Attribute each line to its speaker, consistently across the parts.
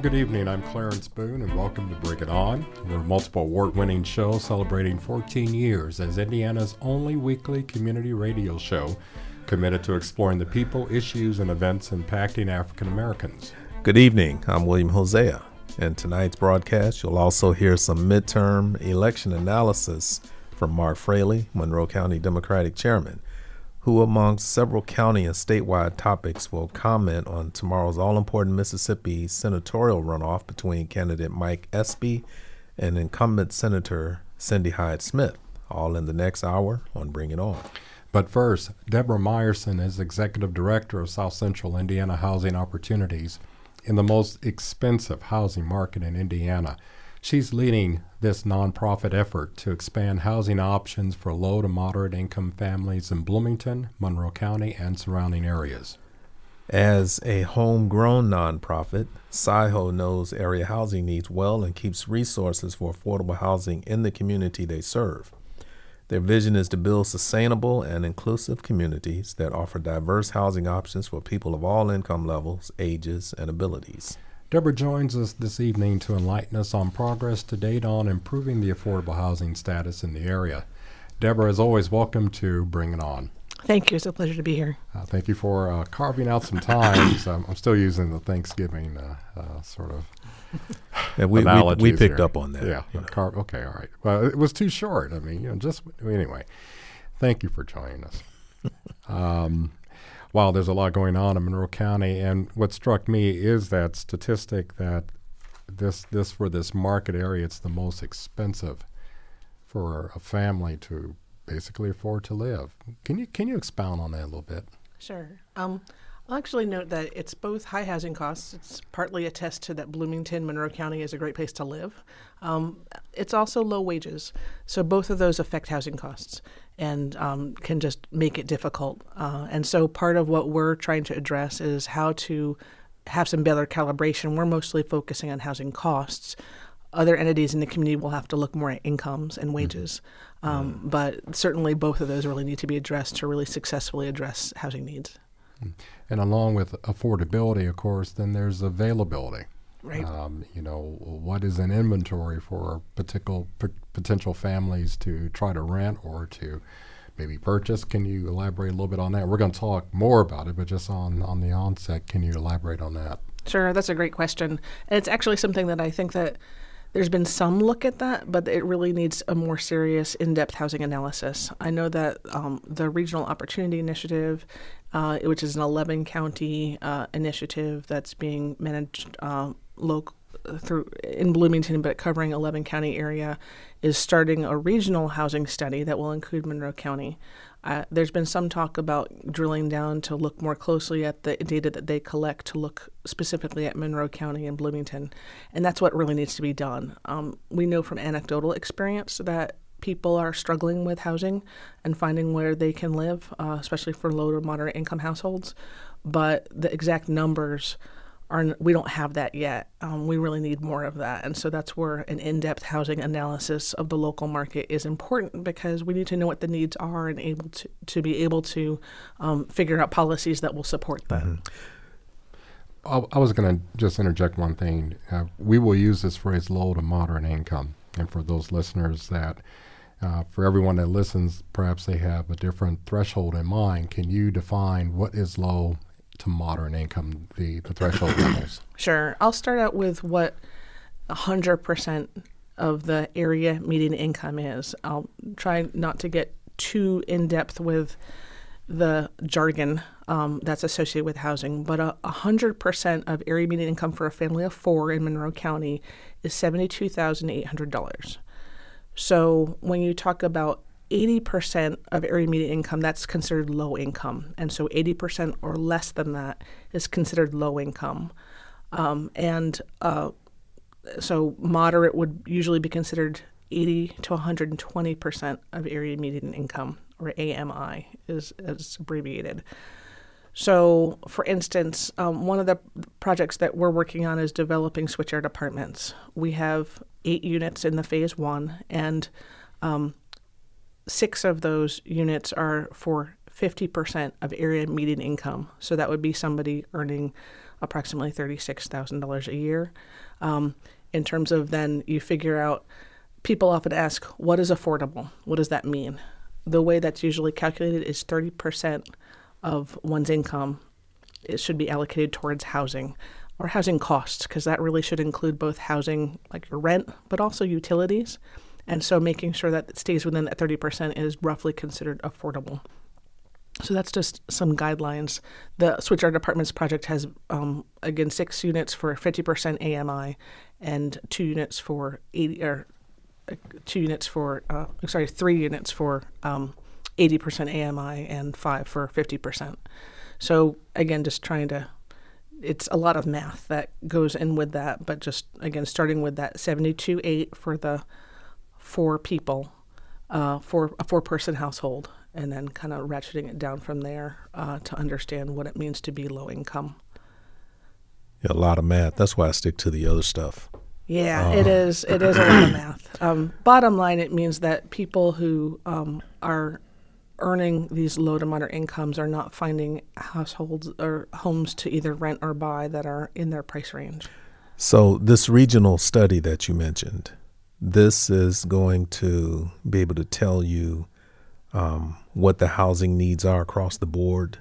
Speaker 1: And good evening. I'm Clarence Boone, and welcome to Bring It On. We're a multiple award winning show celebrating 14 years as Indiana's only weekly community radio show committed to exploring the people, issues, and events impacting African Americans.
Speaker 2: Good evening. I'm William Hosea. In tonight's broadcast, you'll also hear some midterm election analysis from Mark Fraley, Monroe County Democratic Chairman, who, among several county and statewide topics, will comment on tomorrow's all important Mississippi senatorial runoff between candidate Mike Espy and incumbent Senator Cindy Hyde Smith, all in the next hour on Bring It On.
Speaker 1: But first, Deborah Myerson is Executive Director of South Central Indiana Housing Opportunities in the most expensive housing market in Indiana. She's leading this nonprofit effort to expand housing options for low to moderate income families in Bloomington, Monroe County, and surrounding areas.
Speaker 2: As a homegrown nonprofit, SIHO knows area housing needs well and keeps resources for affordable housing in the community they serve. Their vision is to build sustainable and inclusive communities that offer diverse housing options for people of all income levels, ages, and abilities.
Speaker 1: Deborah joins us this evening to enlighten us on progress to date on improving the affordable housing status in the area. Deborah, is always, welcome to Bring It On.
Speaker 3: Thank you. It's a pleasure to be here.
Speaker 1: Uh, thank you for uh, carving out some time. um, I'm still using the Thanksgiving uh, uh sort of
Speaker 2: yeah, we, we, we, picked here. up on that.
Speaker 1: Yeah. You know. car- okay. All right. Well, it was too short. I mean, you know, just anyway. Thank you for joining us. um, while there's a lot going on in Monroe County, and what struck me is that statistic that this this for this market area, it's the most expensive for a family to basically afford to live. Can you can you expound on that a little bit?
Speaker 3: Sure. Um, I'll actually note that it's both high housing costs. It's partly a test to that Bloomington, Monroe County is a great place to live. Um, it's also low wages. So both of those affect housing costs and um, can just make it difficult. Uh, and so part of what we're trying to address is how to have some better calibration. We're mostly focusing on housing costs. Other entities in the community will have to look more at incomes and mm-hmm. wages. Mm-hmm. Um, but certainly both of those really need to be addressed to really successfully address housing needs.
Speaker 1: And along with affordability, of course, then there's availability.
Speaker 3: Right.
Speaker 1: Um, you know, what is an inventory for potential potential families to try to rent or to maybe purchase? Can you elaborate a little bit on that? We're going to talk more about it, but just on on the onset, can you elaborate on that?
Speaker 3: Sure, that's a great question. And it's actually something that I think that there's been some look at that, but it really needs a more serious, in depth housing analysis. I know that um, the Regional Opportunity Initiative, uh, which is an 11 county uh, initiative that's being managed uh, local through in Bloomington, but covering 11 county area, is starting a regional housing study that will include Monroe County. Uh, there's been some talk about drilling down to look more closely at the data that they collect to look specifically at Monroe County and Bloomington, and that's what really needs to be done. Um, we know from anecdotal experience that people are struggling with housing and finding where they can live, uh, especially for low to moderate income households, but the exact numbers are we don't have that yet. Um, we really need more of that, and so that's where an in-depth housing analysis of the local market is important because we need to know what the needs are and able to to be able to um, figure out policies that will support that. Mm-hmm.
Speaker 1: I, I, was going to just interject one thing. Uh, we will use this phrase "low to moderate income," and for those listeners that. Uh, for everyone that listens, perhaps they have a different threshold in mind. Can you define what is low to modern income, the, the threshold levels?
Speaker 3: Sure. I'll start out with what 100% of the area median income is. I'll try not to get too in depth with the jargon um, that's associated with housing, but a 100% of area median income for a family of four in Monroe County is $72,800. So when you talk about 80% of area median income, that's considered low income. And so 80% or less than that is considered low income. Um, and uh, so moderate would usually be considered 80 to 120 percent of area median income, or AMI is, is abbreviated. So, for instance, um, one of the projects that we're working on is developing switchyard apartments. We have eight units in the phase one, and um, six of those units are for 50% of area median income. So that would be somebody earning approximately $36,000 a year. Um, in terms of then you figure out, people often ask, what is affordable? What does that mean? The way that's usually calculated is 30% of one's income it should be allocated towards housing or housing costs because that really should include both housing like your rent but also utilities and so making sure that it stays within that 30% is roughly considered affordable so that's just some guidelines. The Switchyard Apartments project has, um, again, six units for 50% AMI and two units for 80, or uh, two units for, uh, sorry, three units for um, 80% AMI and five for 50%. So again, just trying to, it's a lot of math that goes in with that, but just again, starting with that 72 8 for the four people, uh, for a four person household, and then kind of ratcheting it down from there uh, to understand what it means to be low income.
Speaker 2: Yeah, a lot of math. That's why I stick to the other stuff.
Speaker 3: Yeah, uh. it is. It is a lot of math. Um, bottom line, it means that people who um, are earning these low to moderate incomes are not finding households or homes to either rent or buy that are in their price range.
Speaker 2: So, this regional study that you mentioned, this is going to be able to tell you um, what the housing needs are across the board?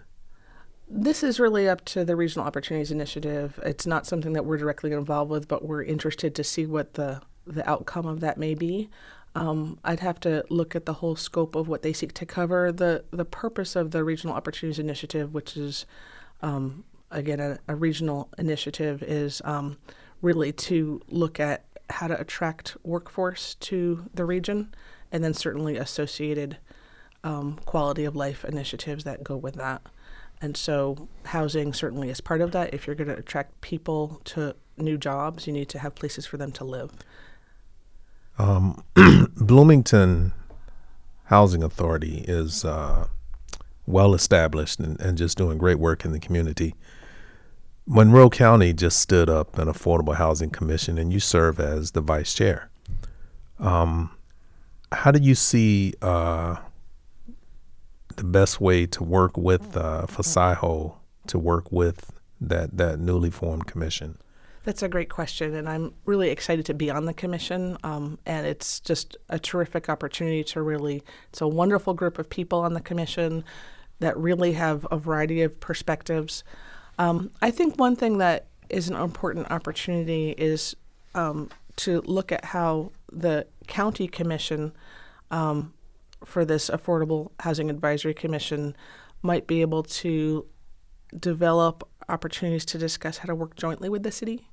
Speaker 3: This is really up to the Regional Opportunities Initiative. It's not something that we're directly involved with, but we're interested to see what the, the outcome of that may be. Um, I'd have to look at the whole scope of what they seek to cover. The the purpose of the Regional Opportunities Initiative, which is um, again a, a, regional initiative, is um, really to look at how to attract workforce to the region, and then certainly associated um, quality of life initiatives that go with that. And so, housing certainly is part of that. If you're going to attract people to new jobs, you need to have places for them to live.
Speaker 2: Um, Bloomington Housing Authority is uh, well established and, and, just doing great work in the community. Monroe County just stood up an Affordable Housing Commission, and you serve as the vice chair. Um, how do you see uh, the best way to work with uh, to work with that that newly formed commission?
Speaker 3: That's a great question, and I'm really excited to be on the commission. Um, and it's just a terrific opportunity to really. It's a wonderful group of people on the commission that really have a variety of perspectives. Um, I think one thing that is an important opportunity is um, to look at how the county commission um, for this Affordable Housing Advisory Commission might be able to develop opportunities to discuss how to work jointly with the city.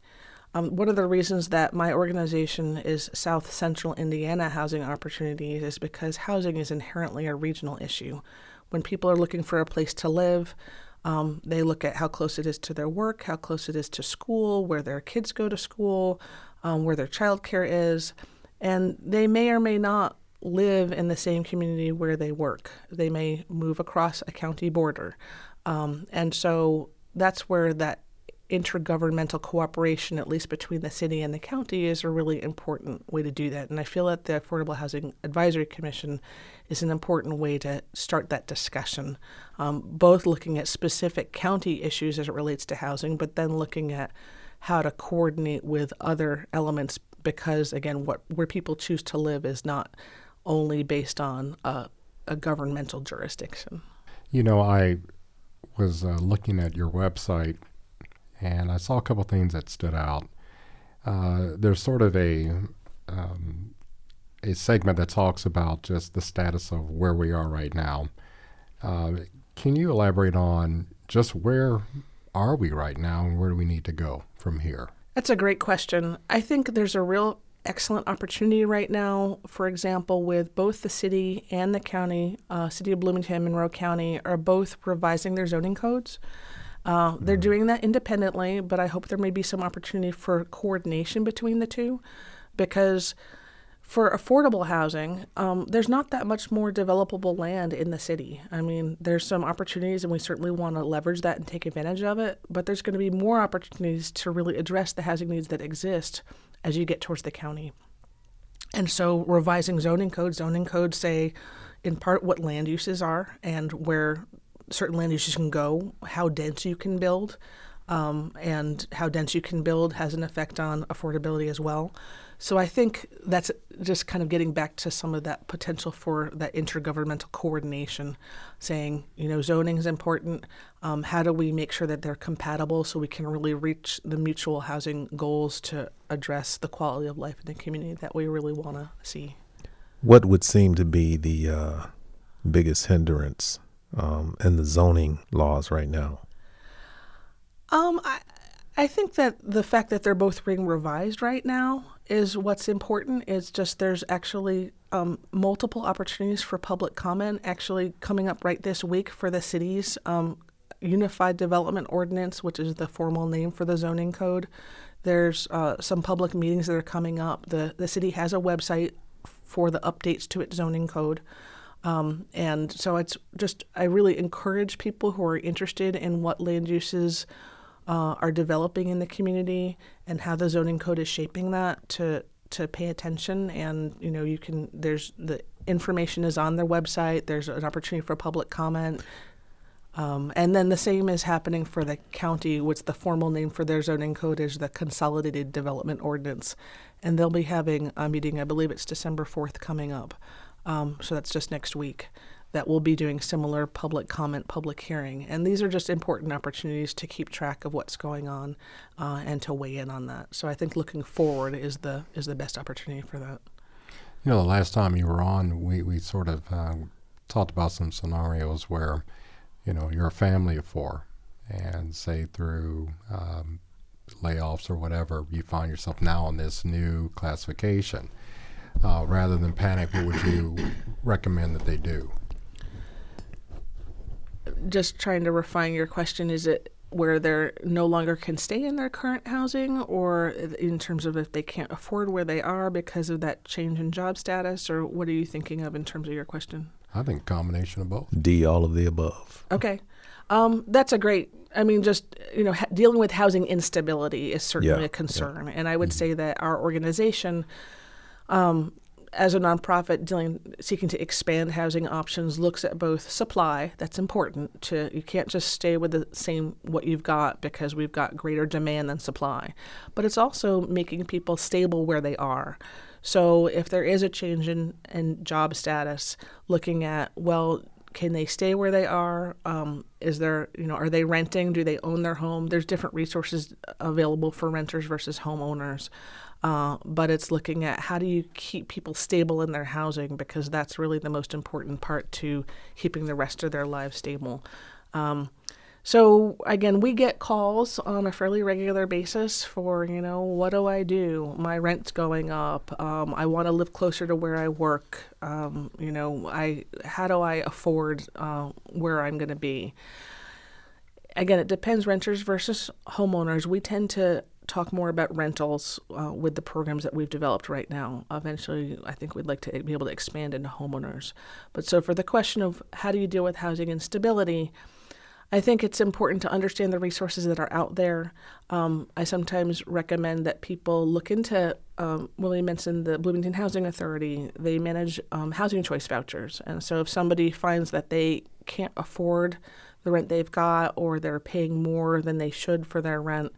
Speaker 3: Um, one of the reasons that my organization is South Central Indiana Housing Opportunities is because housing is inherently a regional issue. When people are looking for a place to live, um, they look at how close it is to their work, how close it is to school, where their kids go to school, um, where their childcare is, and they may or may not live in the same community where they work. They may move across a county border. Um, and so that's where that intergovernmental cooperation, at least between the city and the county, is a really important way to do that. And I feel that the Affordable Housing Advisory Commission is an important way to start that discussion, um, both looking at specific county issues as it relates to housing, but then looking at how to coordinate with other elements because again what where people choose to live is not only based on a, a governmental jurisdiction.
Speaker 1: You know, I was uh, looking at your website and I saw a couple things that stood out. Uh, there's sort of a um, a segment that talks about just the status of where we are right now. Uh, can you elaborate on just where are we right now and where do we need to go from here?
Speaker 3: That's a great question. I think there's a real excellent opportunity right now. For example, with both the city and the county, uh, City of Bloomington, and Monroe County, are both revising their zoning codes. Uh, they're doing that independently, but I hope there may be some opportunity for coordination between the two because for affordable housing, um, there's not that much more developable land in the city. I mean, there's some opportunities, and we certainly want to leverage that and take advantage of it. But there's going to be more opportunities to really address the housing needs that exist as you get towards the county. And so, revising zoning codes, zoning codes say, in part, what land uses are and where certain land uses can go, how dense you can build, um, and how dense you can build has an effect on affordability as well. So I think that's just kind of getting back to some of that potential for that intergovernmental coordination, saying, you know, zoning is important. Um, how do we make sure that they're compatible so we can really reach the mutual housing goals to address the quality of life in the community that we really want to see?
Speaker 2: What would seem to be the uh, biggest hindrance um, in the zoning laws right now?
Speaker 3: Um, I, I think that the fact that they're both being revised right now is what's important. It's just there's actually um, multiple opportunities for public comment actually coming up right this week for the city's um, Unified Development Ordinance, which is the formal name for the zoning code. There's uh, some public meetings that are coming up. The the city has a website for the updates to its zoning code. Um, and so it's just, I really encourage people who are interested in what land uses uh, are developing in the community and how the zoning code is shaping that to to pay attention. And you know you can there's the information is on their website. There's an opportunity for public comment. Um, and then the same is happening for the county which the formal name for their zoning code is the consolidated development ordinance. And they'll be having a meeting i believe it's december 4th coming up um, so that's just next week that we'll be doing similar public comment, public hearing. And these are just important opportunities to keep track of what's going on uh, and to weigh in on that. So I think looking forward is the is the best opportunity for that.
Speaker 1: You know, the last time you were on, we, we sort of uh, talked about some scenarios where, you know, you're a family of four, and say through um, layoffs or whatever, you find yourself now on this new classification. Uh, rather than panic, what would you recommend that they do?
Speaker 3: just trying to refine your question is it where they no longer can stay in their current housing or in terms of if they can't afford where they are because of that change in job status or what are you thinking of in terms of your question?
Speaker 1: I think combination of both.
Speaker 2: D all of the above.
Speaker 3: Okay. Um, that's a great i mean just you know ha- dealing with housing instability is certainly
Speaker 2: Yeah,
Speaker 3: a concern. and i would say that our organization um, as a nonprofit dealing seeking to expand housing options looks at both supply that's important to you can't just stay with the same what you've got because we've got greater demand than supply but it's also making people stable where they are. So if there is a change in, in job status looking at well can they stay where they are? Um, is there you know are they renting? Do they own their home? There's different resources available for renters versus homeowners uh, but it's looking at how do you keep people stable in their housing because that's really the most important part to keeping the rest of their lives stable. Um, so again, we get calls on a fairly regular basis for you know what do I do? My rent's going up. Um, I want to live closer to where I work. Um, you know, I how do I afford uh, where I'm going to be? Again, it depends renters versus homeowners. We tend to talk more about rentals uh, with the programs that we've developed right now. Eventually, I think we'd like to be able to expand into homeowners. But so, for the question of how do you deal with housing instability, I think it's important to understand the resources that are out there. Um, I sometimes recommend that people look into. Um, William mentioned the Bloomington Housing Authority. They manage um, housing choice vouchers, and so if somebody finds that they can't afford the rent they've got, or they're paying more than they should for their rent,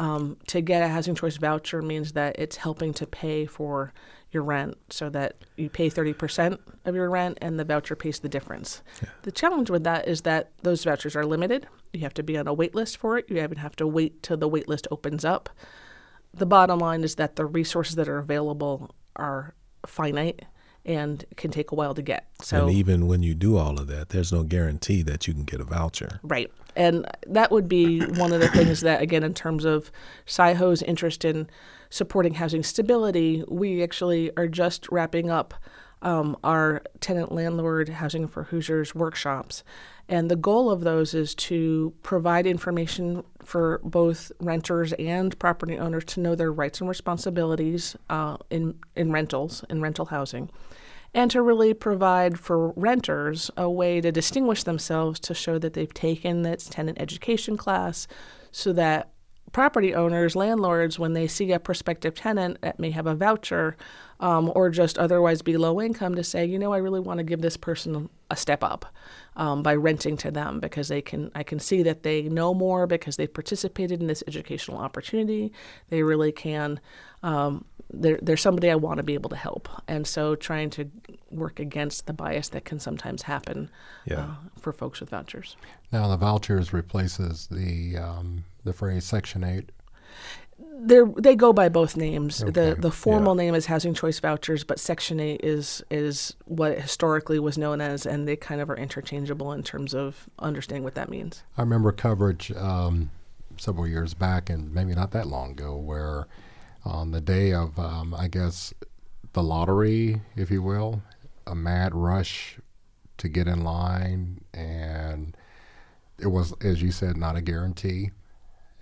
Speaker 3: um, to get a housing choice voucher means that it's helping to pay for your rent so that you pay 30% of your rent and the voucher pays the difference. The challenge with that is that those vouchers are limited. You have to be on a wait list for it. You even have to wait till the wait list opens up. The bottom line is that the resources that are available are finite and can take a while to get. So
Speaker 2: and even when you do all of that, there's no guarantee that you can get a voucher.
Speaker 3: Right. And that would be one of the things that, again, in terms of SIHO's interest in supporting housing stability, we actually are just wrapping up um, are tenant landlord housing for Hoosiers workshops. And the goal of those is to provide information for both renters and property owners to know their rights and responsibilities uh, in, in rentals, in rental housing, and to really provide for renters a way to distinguish themselves to show that they've taken that tenant education class so that property owners, landlords, when they see a prospective tenant that may have a voucher um, or just otherwise be low income, to say, you know, I really want to give this person a step up um, by renting to them because they can. I can see that they know more because they've participated in this educational opportunity. They really can. Um, they're, they're somebody I want to be able to help, and so trying to work against the bias that can sometimes happen
Speaker 2: Yeah.
Speaker 3: uh, for folks with vouchers.
Speaker 1: Now the vouchers replaces the um, the phrase Section Eight.
Speaker 3: They're, they go by both names.
Speaker 1: Okay,
Speaker 3: The the formal
Speaker 2: yeah.
Speaker 3: name is housing choice vouchers, but Section Eight is is what historically was known as, and they kind of are interchangeable in terms of understanding what that means.
Speaker 1: I remember coverage um, several years back, and maybe not that long ago, where on the day of, um, I guess, the lottery, if you will, a mad rush to get in line, and it was, as you said, not a guarantee.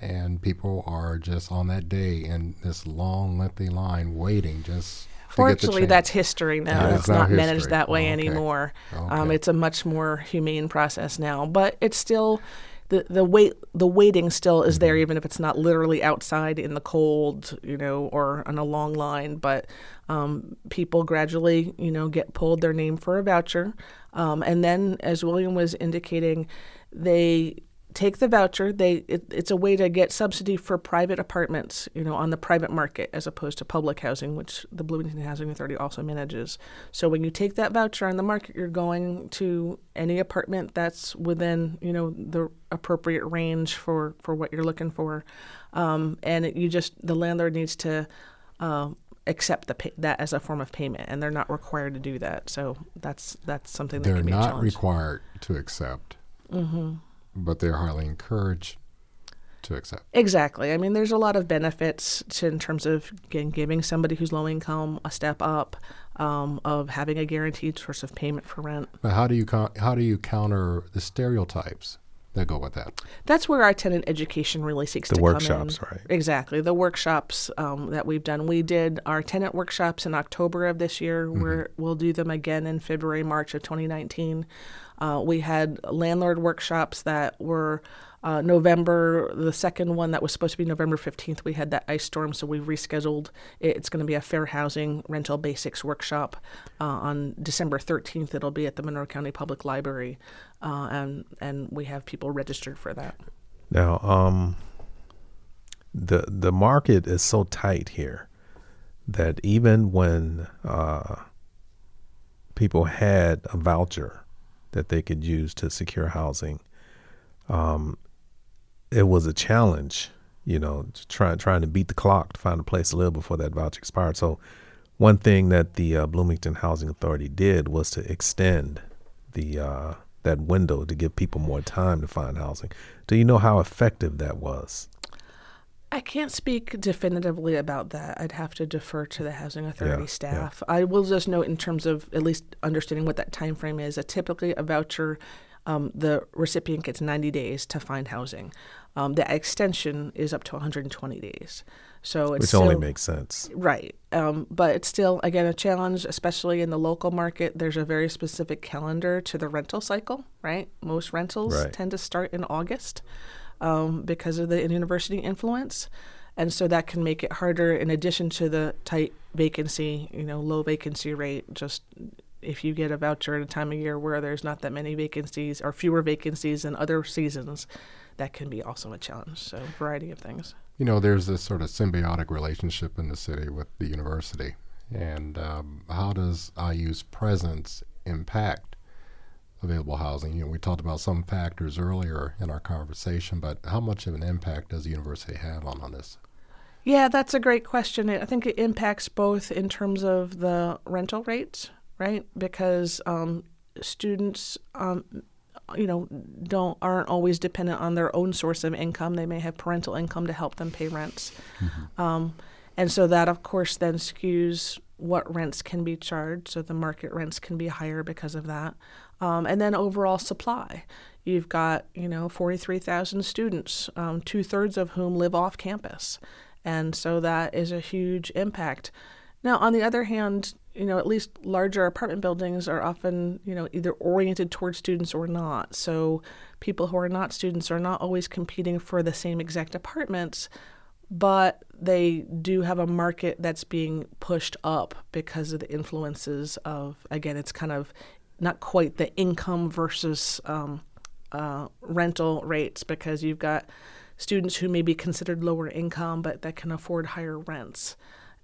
Speaker 1: And people are just on that day in this long, lengthy line waiting just
Speaker 3: Fortunately, that's history now.
Speaker 1: Yeah,
Speaker 3: it's not managed that way
Speaker 1: Oh, okay.
Speaker 3: anymore. Um, it's a much more humane process now, but it's still the the wait the waiting still is
Speaker 1: Mm-hmm.
Speaker 3: there, even if it's not literally outside in the cold, you know, or on a long line. But um, people gradually, you know, get pulled their name for a voucher, um, and then, as William was indicating, they take the voucher. They it, it's a way to get subsidy for private apartments, you know, on the private market as opposed to public housing, which the Bloomington Housing Authority also manages. So when you take that voucher on the market, you're going to any apartment that's within you know the appropriate range for for what you're looking for, um, and it, you just the landlord needs to. Uh, accept the pay, that as a form of payment, and they're not required to do that. So that's that's something that
Speaker 1: they're
Speaker 3: can be
Speaker 1: not required to accept,
Speaker 3: mm-hmm.
Speaker 1: But they're highly encouraged to accept.
Speaker 3: Exactly. I mean, there's a lot of benefits to, in terms of again, giving somebody who's low income a step up, um, of having a guaranteed source of payment for rent.
Speaker 1: But how do you co- how do you counter the stereotypes that go with that?
Speaker 3: That's where our tenant education really seeks
Speaker 2: The
Speaker 3: to
Speaker 2: workshops,
Speaker 3: come in.
Speaker 2: right.
Speaker 3: Exactly. The workshops um, that we've done. We did our tenant workshops in October of this year. We're, we'll do them again in February, March of 2019. Uh, we had landlord workshops that were uh, November, the second one that was supposed to be November 15th. We had that ice storm, so we rescheduled it. It's going to be a fair housing rental basics workshop uh, on December 13th. It'll be at the Monroe County Public Library, uh, and, and we have people registered for that.
Speaker 2: Now, um, the the market is so tight here that even when uh, people had a voucher that they could use to secure housing, um, it was a challenge, you know, trying trying to beat the clock to find a place to live before that voucher expired. So, one thing that the uh, Bloomington Housing Authority did was to extend the uh, that window to give people more time to find housing. Do you know how effective that was?
Speaker 3: I can't speak definitively about that. I'd have to defer to the housing authority
Speaker 2: yeah.
Speaker 3: staff. I will just note in terms of at least understanding what that time frame is. That typically a voucher, um, the recipient gets 90 days to find housing. Um, the extension is up to 120 days. So it's
Speaker 2: Which only makes sense.
Speaker 3: Right. Um, but it's still, again, a challenge, especially in the local market. There's a very specific calendar to the rental cycle, right? Most rentals
Speaker 2: Right.
Speaker 3: tend to start in August um, because of the university influence. And so that can make it harder, in addition to the tight vacancy, you know, low vacancy rate. Just if you get a voucher at a time of year where there's not that many vacancies or fewer vacancies than other seasons, that can be also a challenge. So, variety of things.
Speaker 1: You know, there's this sort of symbiotic relationship in the city with the university. And um, how does IU's presence impact available housing? You know, we talked about some factors earlier in our conversation, but how much of an impact does the university have on, on this?
Speaker 3: Yeah, that's a great question. I think it impacts both in terms of the rental rates, right? Because um, students, um, you know, don't aren't always dependent on their own source of income. They may have parental income to help them pay rents, um, and so that, of course, then skews what rents can be charged, so the market rents can be higher because of that. Um, and then overall supply. You've got, you know, 43,000 students, um, two thirds of whom live off campus. And so that is a huge impact. Now, on the other hand, you know, at least larger apartment buildings are often, you know, either oriented towards students or not. So people who are not students are not always competing for the same exact apartments, but they do have a market that's being pushed up because of the influences of, again, it's kind of not quite the income versus um, uh, rental rates because you've got students who may be considered lower income but that can afford higher rents.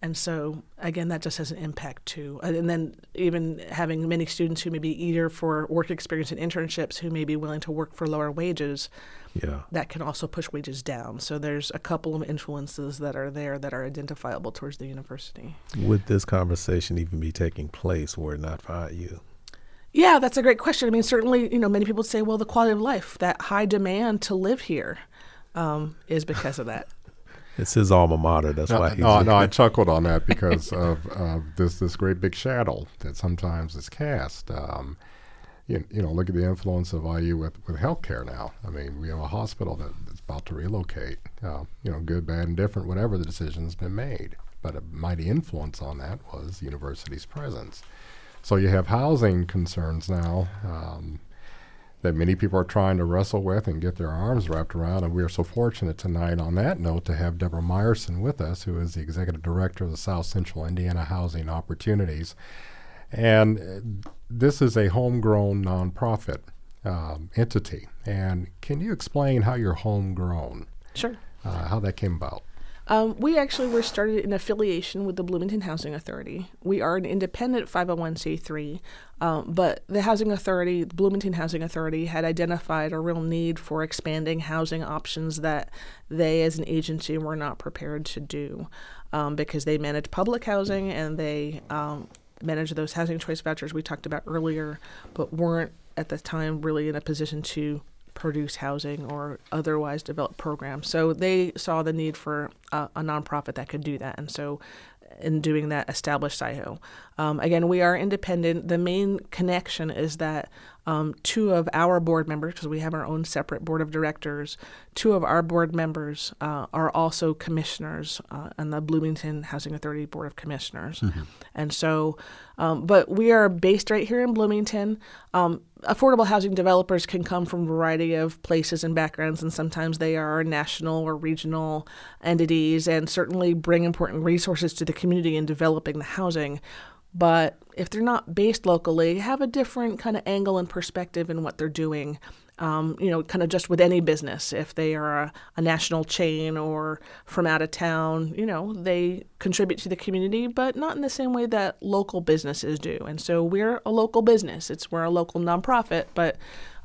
Speaker 3: And so, again, that just has an impact too. And then, even having many students who may be eager for work experience and internships who may be willing to work for lower wages,
Speaker 2: Yeah.
Speaker 3: that can also push wages down. So, there's a couple of influences that are there that are identifiable towards the university.
Speaker 2: Would this conversation even be taking place were it not for IU?
Speaker 3: Yeah, that's a great question. I mean, certainly, you know, many people say, well, the quality of life, that high demand to live here, um, is because of that.
Speaker 2: It's his alma mater. That's
Speaker 1: No,
Speaker 2: why he's
Speaker 1: no, no, I chuckled on that because of, of this this great big shadow that sometimes is cast. Um, you, you know, look at the influence of IU with, with healthcare now. I mean, we have a hospital that, that's about to relocate. Uh, you know, good, bad, and different, whatever the decision's been made. But a mighty influence on that was the university's presence. So you have housing concerns now um, that many people are trying to wrestle with and get their arms wrapped around. And we are so fortunate tonight, on that note, to have Deborah Myerson with us, who is the executive director of the South Central Indiana Housing Opportunities. And uh, this is a homegrown nonprofit um, entity. And can you explain how you're homegrown,
Speaker 3: Sure.
Speaker 1: uh, how that came about?
Speaker 3: Um, we actually were started in affiliation with the Bloomington Housing Authority. We are an independent 501c3, um, but the Housing Authority, the Bloomington Housing Authority, had identified a real need for expanding housing options that they, as an agency, were not prepared to do um, because they manage public housing and they um, manage those housing choice vouchers we talked about earlier, but weren't at the time really in a position to produce housing or otherwise develop programs. So they saw the need for a, a nonprofit that could do that. And so in doing that, established SIHO. Um, again, we are independent. The main connection is that um, two of our board members, because we have our own separate board of directors, two of our board members uh, are also commissioners uh, on the Bloomington Housing Authority Board of Commissioners. And so, um, but we are based right here in Bloomington. Um, affordable housing developers can come from a variety of places and backgrounds, and sometimes they are national or regional entities and certainly bring important resources to the community in developing the housing. But if they're not based locally, have a different kind of angle and perspective in what they're doing. Um, you know, kind of just with any business. If they are a, a national chain or from out of town, you know, they contribute to the community, but not in the same way that local businesses do. And so we're a local business. It's we're a local nonprofit, but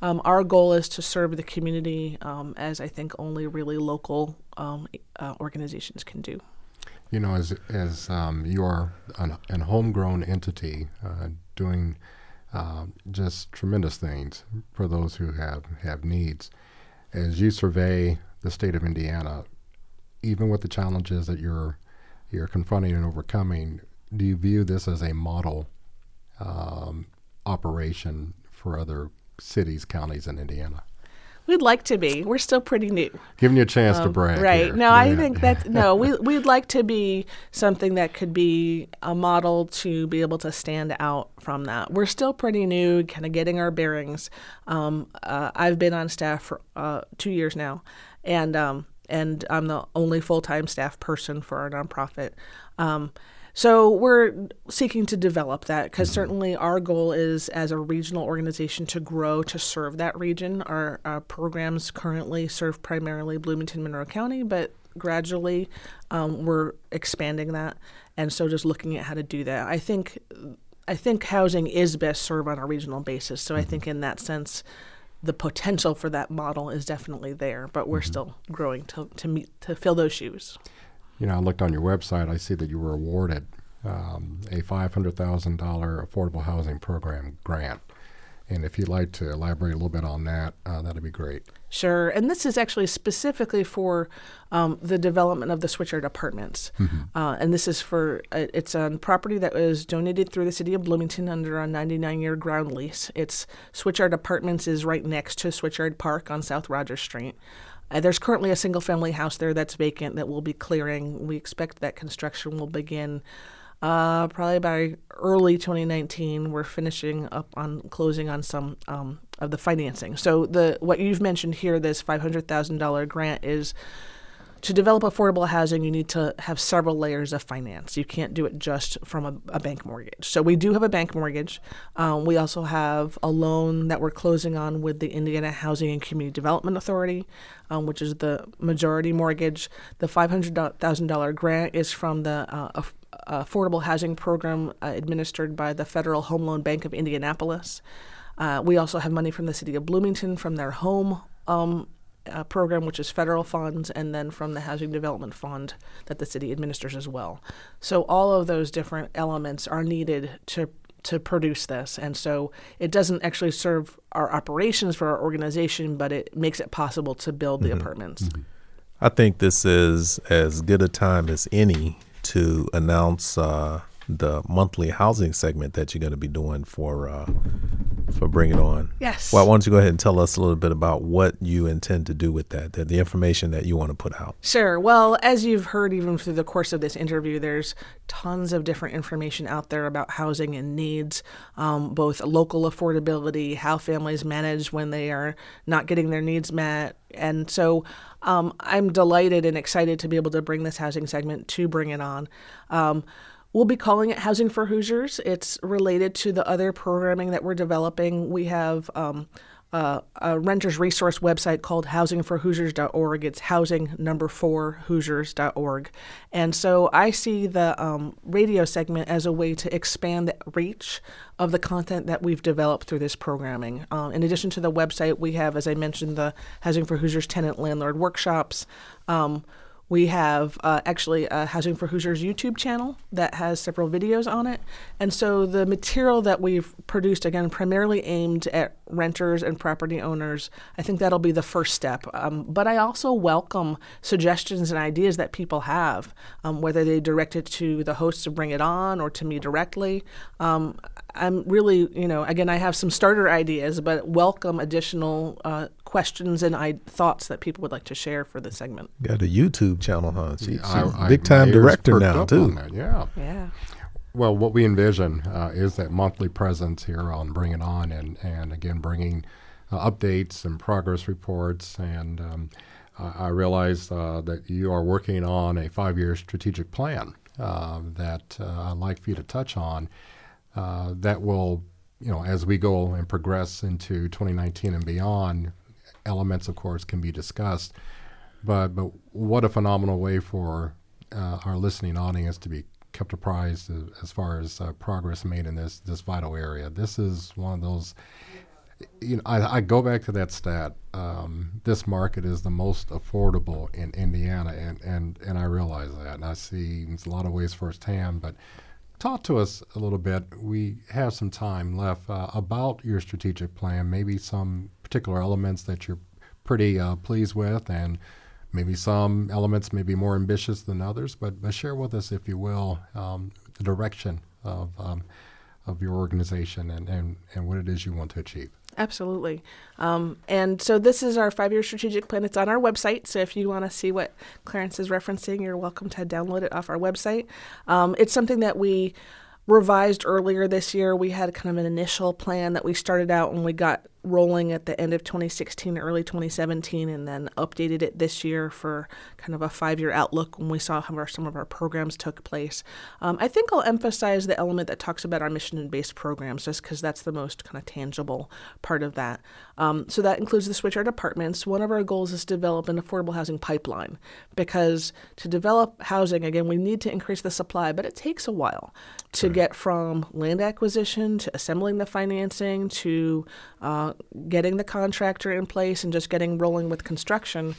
Speaker 3: um, our goal is to serve the community um, as I think only really local um, uh, organizations can do.
Speaker 1: You know, as as um, you are an, an homegrown entity uh, doing uh, just tremendous things for those who have have needs. As you survey the state of Indiana, even with the challenges that you're you're confronting and overcoming, do you view this as a model um, operation for other cities, counties in Indiana?
Speaker 3: We'd like to be. We're still pretty new.
Speaker 1: Giving you a chance to
Speaker 3: Um,
Speaker 1: brag.
Speaker 3: Right.
Speaker 1: here.
Speaker 3: No, I think that's no. We we'd like to be something that could be a model to be able to stand out from that. We're still pretty new, kind of getting our bearings. Um, uh, I've been on staff for uh, two years now, and um, and I'm the only full time staff person for our nonprofit. Um, so we're seeking to develop that because mm-hmm. certainly our goal is as a regional organization to grow to serve that region. Our, our programs currently serve primarily Bloomington, Monroe County, but gradually um, we're expanding that. And so just looking at how to do that, I think I think housing is best served on a regional basis. So I mm-hmm. think in that sense, the potential for that model is definitely there, but we're mm-hmm. still growing to to meet to fill those shoes.
Speaker 1: You know, I looked on your website. I see that you were awarded um, a $500,000 affordable housing program grant. And if you'd like to elaborate a little bit on that, uh, that'd be great.
Speaker 3: Sure. And this is actually specifically for um, the development of the Switchyard apartments. Uh, and this is for, uh, it's on property that was donated through the city of Bloomington under a 99 year ground lease. It's Switchyard Apartments is right next to Switchyard Park on South Rogers Street. Uh, there's currently a single family house there that's vacant that we'll be clearing. We expect that construction will begin uh, probably by early 2019. We're finishing up on closing on some um, of the financing. So the what you've mentioned here, this $500,000 grant is to develop affordable housing, you need to have several layers of finance. You can't do it just from a, a bank mortgage. So we do have a bank mortgage. Um, we also have a loan that we're closing on with the Indiana Housing and Community Development Authority, um, which is the majority mortgage. The five hundred thousand dollar grant is from the uh, Aff- Affordable Housing Program uh, administered by the Federal Home Loan Bank of Indianapolis. Uh, we also have money from the city of Bloomington from their home um, uh, program, which is federal funds, and then from the Housing Development Fund that the city administers as well. So all of those different elements are needed to to produce this, and so it doesn't actually serve our operations for our organization, but it makes it possible to build the apartments.
Speaker 2: I think this is as good a time as any to announce uh, the monthly housing segment that you're going to be doing for uh, for Bring It On.
Speaker 3: Yes.
Speaker 2: Well, why don't you go ahead and tell us a little bit about what you intend to do with that, the, the information that you want to put out.
Speaker 3: Sure. Well, as you've heard even through the course of this interview, there's tons of different information out there about housing and needs, um, both local affordability, how families manage when they are not getting their needs met. And so um, I'm delighted and excited to be able to bring this housing segment to Bring It On. Um, We'll be calling it Housing for Hoosiers. It's related to the other programming that we're developing. We have um, uh, a renters resource website called housingforhoosiers.org. It's housing number four Hoosiers.org. And so I see the um, radio segment as a way to expand the reach of the content that we've developed through this programming. Um, in addition to the website, we have, as I mentioned, the Housing for Hoosiers tenant landlord workshops. Um, we have uh, actually a Housing for Hoosiers YouTube channel that has several videos on it. And so the material that we've produced, again, primarily aimed at renters and property owners, I think that'll be the first step. Um, but I also welcome suggestions and ideas that people have, um, whether they direct it to the hosts to bring it on or to me directly. Um, I'm really, you know, again, I have some starter ideas, but welcome additional uh, questions and I- thoughts that people would like to share for the segment.
Speaker 2: Got a YouTube channel, huh? She, she's
Speaker 1: I- I-
Speaker 2: big time director now too.
Speaker 1: Yeah.
Speaker 3: Yeah.
Speaker 1: Well, what we envision uh, is that monthly presence here on Bring It On, and and again bringing uh, updates and progress reports. And um, I I realize uh, that you are working on a five-year strategic plan uh, that uh, I'd like for you to touch on. Uh, that will, you know, as we go and progress into 2019 and beyond, elements, of course, can be discussed. But but what a phenomenal way for uh, our listening audience to be kept apprised as, far as uh, progress made in this this vital area. This is one of those. You know, I, I go back to that stat. Um, this market is the most affordable in Indiana, and, and, and I realize that, and I see a lot of ways firsthand. But talk to us a little bit. We have some time left uh, about your strategic plan. Maybe some particular elements that you're pretty uh, pleased with, and maybe some elements may be more ambitious than others. But, but share with us, if you will, um, the direction of um, of your organization and, and, and what it is you want to achieve.
Speaker 3: Absolutely. Um, and so this is our five year strategic plan. It's on our website. So if you want to see what Clarence is referencing, you're welcome to download it off our website. Um, it's something that we revised earlier this year. We had kind of an initial plan that we started out when we got rolling at the end of 2016, early 2017, and then updated it this year for kind of a five year outlook when we saw how our, some of our programs took place. Um, I think I'll emphasize the element that talks about our mission and based programs just because that's the most kind of tangible part of that. Um, so that includes the Switchyard Apartments. One of our goals is to develop an affordable housing pipeline because to develop housing, again, we need to increase the supply, but it takes a while to get from land acquisition to assembling the financing to uh, getting the contractor in place and just getting rolling with construction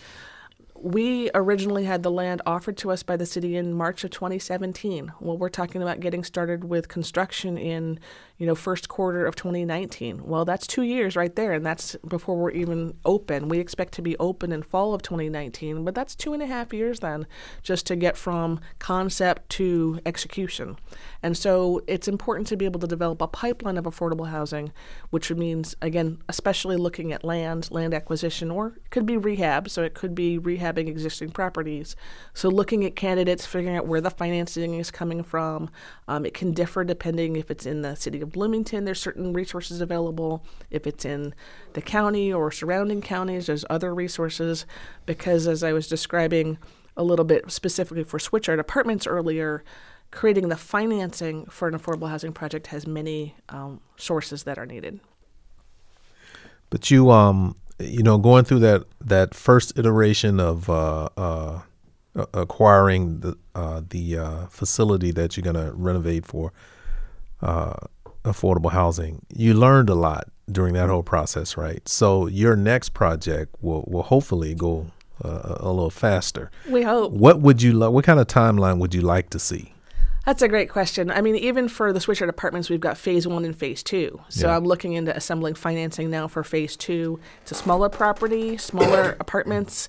Speaker 3: we originally had the land offered to us by the city in March of 2017. Well, we're talking about getting started with construction in, you know, first quarter of 2019. Well, that's two years right there, and that's before we're even open. We expect to be open in fall of 2019, but that's two and a half years then, just to get from concept to execution. And so it's important to be able to develop a pipeline of affordable housing, which means again, especially looking at land, land acquisition, or it could be rehab. So it could be existing properties. So looking at candidates, figuring out where the financing is coming from. Um, it can differ depending if it's in the city of Bloomington. There's certain resources available. If it's in the county or surrounding counties, there's other resources. Because as I was describing a little bit specifically for Switchyard Apartments earlier creating the financing for an affordable housing project has many um, sources that are needed.
Speaker 2: But you, um, you know, going through that that first iteration of uh, uh, acquiring the uh, the uh, facility that you're going to renovate for uh, affordable housing, you learned a lot during that whole process, right? So your next project will will hopefully go uh, a little faster.
Speaker 3: We hope.
Speaker 2: What would you like? What kind of timeline would you like to see?
Speaker 3: That's a great question. I mean, even for the Switchyard apartments, we've got phase one and phase two. So yeah. I'm looking into assembling financing now for phase two. It's a smaller property, smaller apartments.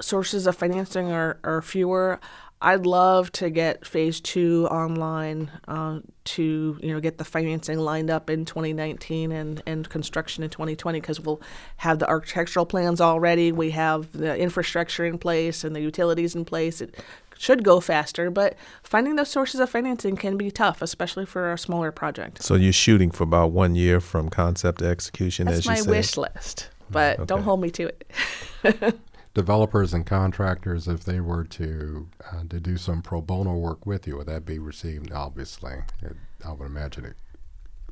Speaker 3: Sources of financing are, are fewer. I'd love to get phase two online uh, to you know get the financing lined up in 2019 and, and construction in 2020 because we'll have the architectural plans already. We have the infrastructure in place and the utilities in place. It should go faster, but finding those sources of financing can be tough, especially for a smaller project.
Speaker 2: So you're shooting for about one year from concept to execution,
Speaker 3: That's
Speaker 2: as my
Speaker 3: said. wish list, but okay. don't hold me to it.
Speaker 1: Developers and contractors, if they were to uh, to do some pro bono work with you, would that be received? Obviously, it, I would imagine it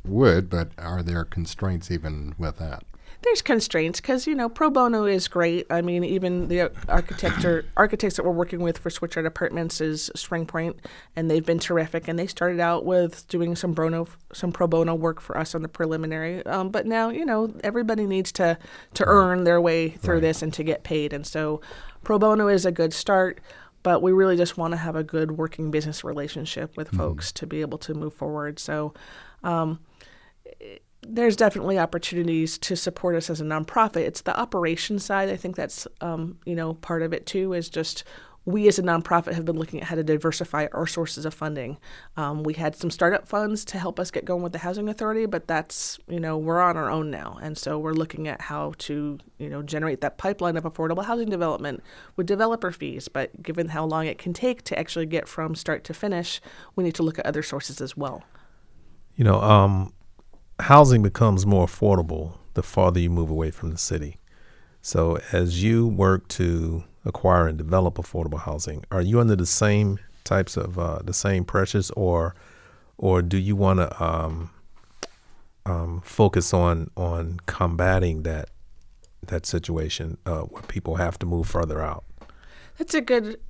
Speaker 1: would, but are there constraints even with that?
Speaker 3: There's constraints because you know pro bono is great. I mean, even the architecture architects that we're working with for Switchyard Apartments is Spring Point, and they've been terrific. And they started out with doing some bono some pro bono work for us on the preliminary, um, but now you know everybody needs to to earn their way through right. this and to get paid. And so, pro bono is a good start but we really just want to have a good working business relationship with mm folks to be able to move forward. So, um, there's definitely opportunities to support us as a nonprofit. It's the operation side. I think that's um, you know part of it too. Is just we as a nonprofit have been looking at how to diversify our sources of funding. Um, we had some startup funds to help us get going with the housing authority, but that's you know we're on our own now, and so we're looking at how to you know generate that pipeline of affordable housing development with developer fees. But given how long it can take to actually get from start to finish, we need to look at other sources as well.
Speaker 2: You know, um, housing becomes more affordable the farther you move away from the city. So as you work to acquire and develop affordable housing, are you under the same types of uh, the same pressures, or or do you want to um, um, focus on on combating that that situation uh, where people have to move further out?
Speaker 3: That's a good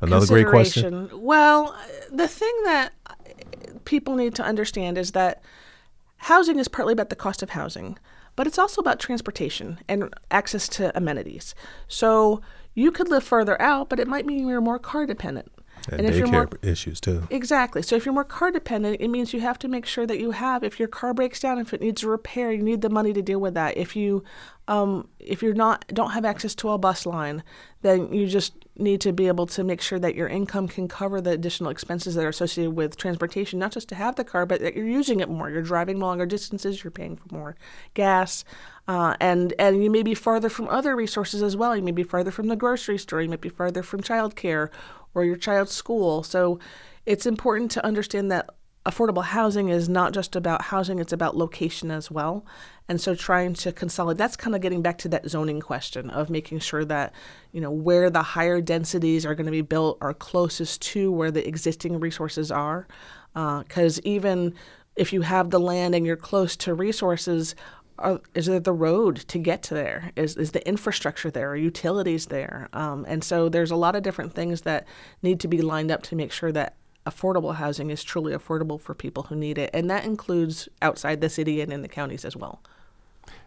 Speaker 2: another great question.
Speaker 3: Well, the thing that people need to understand is that Housing is partly about the cost of housing, but it's also about transportation and access to amenities. So you could live further out, but it might mean you're more car dependent.
Speaker 2: And, and you're more issues too.
Speaker 3: Exactly. So if you're more car dependent, it means you have to make sure that you have. If your car breaks down, if it needs a repair, you need the money to deal with that. If you, um, if you're not don't have access to a bus line, then you just need to be able to make sure that your income can cover the additional expenses that are associated with transportation, not just to have the car, but that you're using it more. You're driving longer distances, you're paying for more gas, uh, and and you may be farther from other resources as well. You may be farther from the grocery store, you may be farther from childcare or your child's school. So it's important to understand that affordable housing is not just about housing, it's about location as well. And so trying to consolidate that's kind of getting back to that zoning question of making sure that, you know, where the higher densities are going to be built are closest to where the existing resources are. Because uh, even if you have the land and you're close to resources, are, is there the road to get to there? Is, is the infrastructure there? Are utilities there? Um, and so there's a lot of different things that need to be lined up to make sure that affordable housing is truly affordable for people who need it. And that includes outside the city and in the counties as well.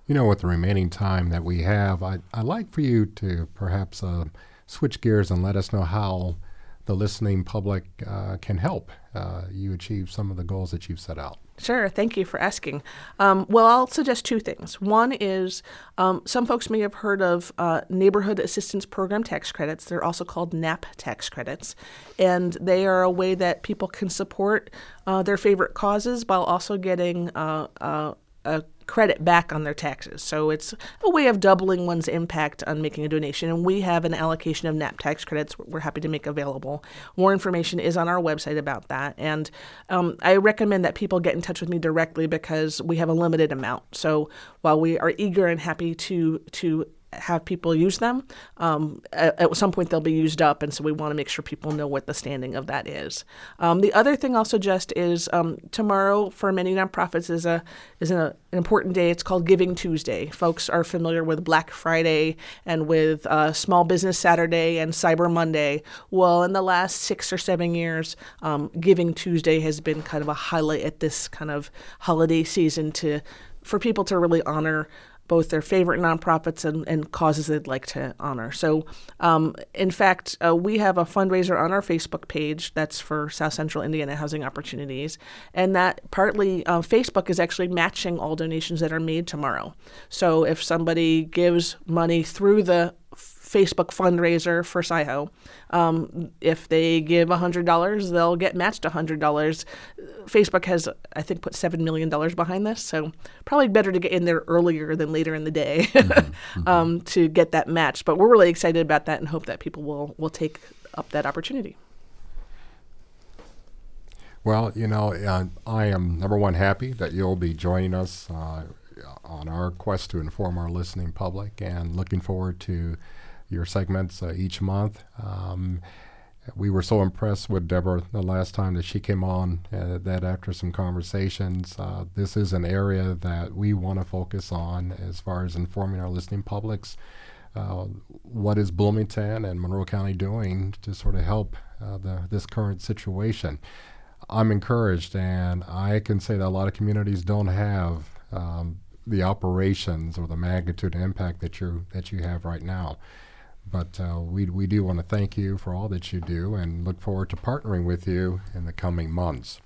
Speaker 1: You know, with the remaining time that we have, I, I'd like for you to perhaps uh, switch gears and let us know how the listening public uh, can help uh, you achieve some of the goals that you've set out.
Speaker 3: Sure, thank you for asking. Um, well, I'll suggest two things. One is um, some folks may have heard of uh, Neighborhood Assistance Program tax credits. They're also called NAP tax credits. And they are a way that people can support uh, their favorite causes while also getting uh, uh a credit back on their taxes. So it's a way of doubling one's impact on making a donation. And we have an allocation of NAP tax credits we're happy to make available. More information is on our website about that. And um, I recommend that people get in touch with me directly because we have a limited amount. So while we are eager and happy to to have people use them. Um, at, at, some point, they'll be used up, and so we want to make sure people know what the standing of that is. Um, the other thing I'll suggest is um, tomorrow for many nonprofits is a is a, an important day. It's called Giving Tuesday. Folks are familiar with Black Friday and with uh, Small Business Saturday and Cyber Monday. Well, in the last six or seven years, um, Giving Tuesday has been kind of a highlight at this kind of holiday season to for people to really honor both their favorite nonprofits and, and causes they'd like to honor. So, um, in fact, uh, we have a fundraiser on our Facebook page that's for South Central Indiana Housing Opportunities, and that partly uh, Facebook is actually matching all donations that are made tomorrow. So, if somebody gives money through the Facebook fundraiser for SIHO. Um, if they give $100, they'll get matched $100. Facebook has, I think, put $7 million behind this, so probably better to get in there earlier than later in the day mm-hmm, mm-hmm. um, to get that match. But we're really excited about that and hope that people will, will take up that opportunity.
Speaker 1: Well, you know, uh, I am number one happy that you'll be joining us uh, on our quest to inform our listening public and looking forward to your segments uh, each month. Um, we were so impressed with Deborah the last time that she came on uh, that after some conversations, uh, this is an area that we want to focus on as far as informing our listening publics. Uh, what is Bloomington and Monroe County doing to sort of help uh, the, this current situation? I'm encouraged, and I can say that a lot of communities don't have um, the operations or the magnitude impact that you that you have right now. But uh, we, we do want to thank you for all that you do and look forward to partnering with you in the coming months.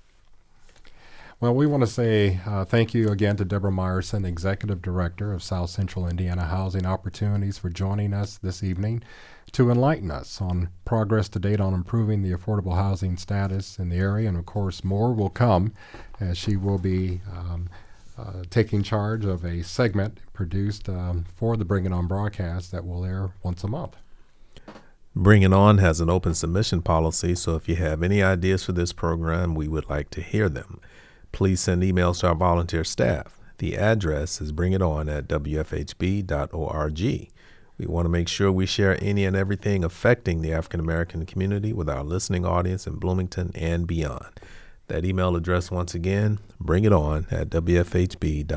Speaker 1: Well, we want to say uh, thank you again to Deborah Myerson, Executive Director of South Central Indiana Housing Opportunities, for joining us this evening to enlighten us on progress to date on improving the affordable housing status in the area. And of course, more will come as she will be um, uh, taking charge of a segment produced um, for the Bring It On broadcast that will air once a month.
Speaker 2: Bring It On has an open submission policy, so if you have any ideas for this program, we would like to hear them. Please send emails to our volunteer staff. The address is bringiton at wfhb.org. We want to make sure we share any and everything affecting the African American community with our listening audience in Bloomington and beyond. That email address, once again, bring it on at wfhb.org.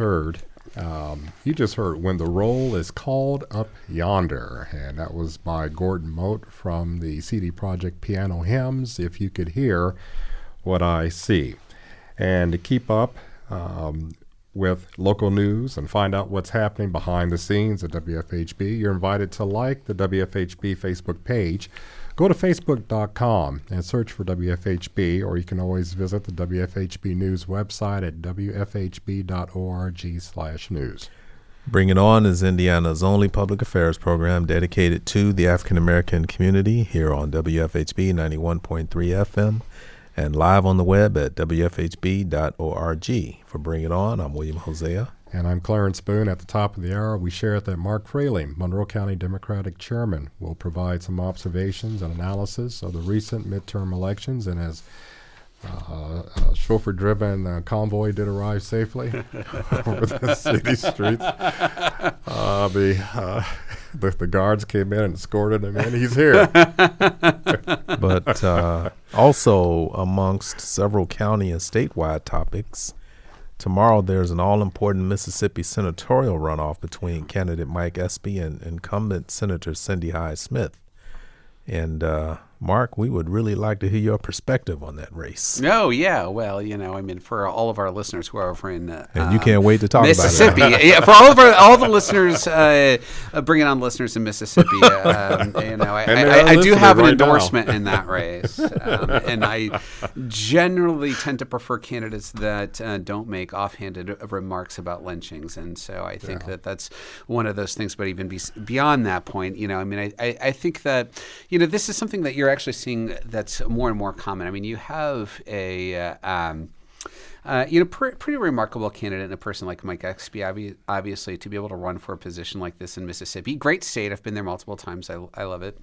Speaker 1: heard, um, you just heard When the Roll is Called Up Yonder. And that was by Gordon Mote from the CD Project Piano Hymns. If you could hear what I see. And to keep up um, with local news and find out what's happening behind the scenes at WFHB, you're invited to like the WFHB Facebook page. Go to facebook.com and search for WFHB, or you can always visit the WFHB News website at wfhb.org slash news.
Speaker 2: Bring It On is Indiana's only public affairs program dedicated to the African American community here on WFHB 91.3 FM and live on the web at WFHB.org. For Bring It On, I'm William Hosea.
Speaker 1: And I'm Clarence Boone. At the top of the hour, we share that Mark Fraley, Monroe County Democratic Chairman, will provide some observations and analysis of the recent midterm elections and as uh, a chauffeur driven uh, convoy did arrive safely over the city streets. Uh, the, uh, the, the guards came in and escorted him in. He's here.
Speaker 2: but uh, also, amongst several county and statewide topics, tomorrow there's an all important Mississippi senatorial runoff between candidate Mike Espy and incumbent Senator Cindy Hyde Smith. And uh, Mark, we would really like to hear your perspective on that race.
Speaker 4: Oh yeah, well, you know, I mean, for all of our listeners who are over in uh,
Speaker 2: and you can't wait to talk
Speaker 4: Mississippi,
Speaker 2: about
Speaker 4: it. yeah, for all of our, all the listeners, uh, uh, bringing on listeners in Mississippi, um, you know, I, I, I do have an
Speaker 1: right
Speaker 4: endorsement in that race, um, and I generally tend to prefer candidates that uh, don't make offhanded remarks about lynchings, and so I think yeah. that that's one of those things. But even be, beyond that point, you know, I mean, I, I, I think that you know this is something that you're actually seeing that's more and more common. I mean, you have a uh, um, uh, you know, pr- pretty remarkable candidate and a person like Mike Espy, obviously, to be able to run for a position like this in Mississippi. Great state. I've been there multiple times. I, I love it.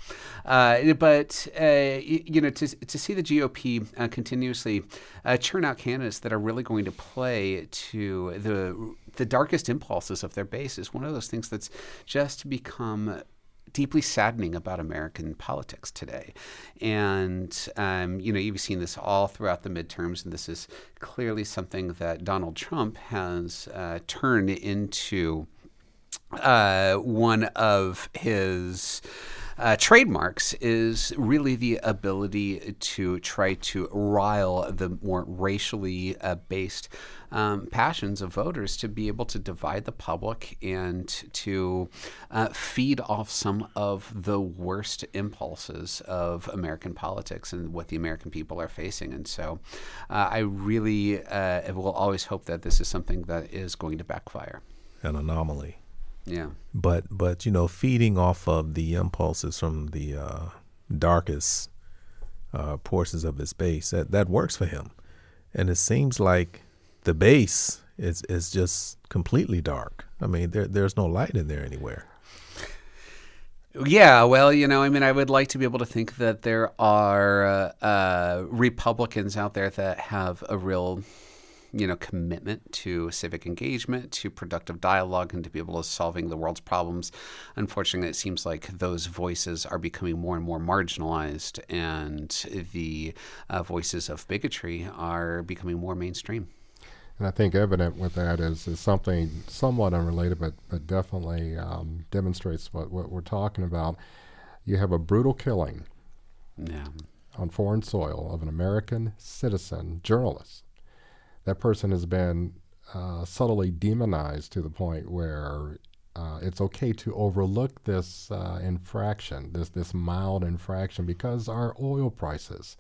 Speaker 4: Uh, but, uh, you, know, to, to see the GOP uh, continuously uh, churn out candidates that are really going to play to the the darkest impulses of their base is one of those things that's just become deeply saddening about American politics today. And, um, you know, you've seen this all throughout the midterms, and this is clearly something that Donald Trump has uh, turned into uh, one of his. Uh, trademarks is really the ability to try to rile the more racially uh, based um, passions of voters to be able to divide the public and to uh, feed off some of the worst impulses of American politics and what the American people are facing. And so uh, I really uh, will always hope that this is something that is going to backfire.
Speaker 2: An anomaly.
Speaker 4: Yeah.
Speaker 2: But but you know, feeding off of the impulses from the uh, darkest uh, portions of his base that that works for him, and it seems like the base is is just completely dark. I mean, there there's no light in there anywhere.
Speaker 4: Yeah, well, you know, I mean, I would like to be able to think that there are uh, uh, Republicans out there that have a real, you know, commitment to civic engagement, to productive dialogue, and to be able to solving the world's problems. Unfortunately, it seems like those voices are becoming more and more marginalized, and the uh, voices of bigotry are becoming more mainstream.
Speaker 1: And I think evident with that is, is something somewhat unrelated, but, but definitely um, demonstrates what, what we're talking about. You have a brutal killing
Speaker 4: yeah.
Speaker 1: on foreign soil of an American citizen journalist. That person has been uh, subtly demonized to the point where uh, it's okay to overlook this uh, infraction, this this mild infraction, because our oil prices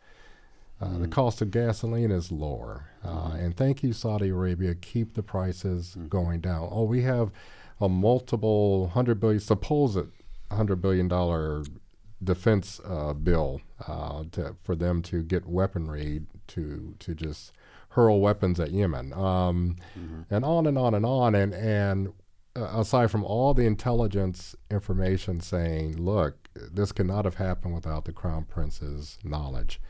Speaker 1: mm. The cost of gasoline is lower. Uh, mm. And thank you, Saudi Arabia. Keep the prices mm. going down. Oh, we have a multiple hundred billion, supposed hundred billion dollar defense uh, bill uh, to, for them to get weaponry to to just hurl weapons at Yemen, um, mm-hmm. and on and on and on. And and uh, aside from all the intelligence information saying, look, this could not have happened without the crown prince's knowledge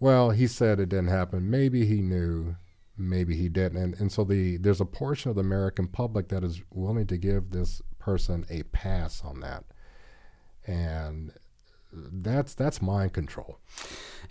Speaker 1: well, he said it didn't happen. Maybe he knew, maybe he didn't. And, and so the there's a portion of the American public that is willing to give this person a pass on that. And that's that's mind control.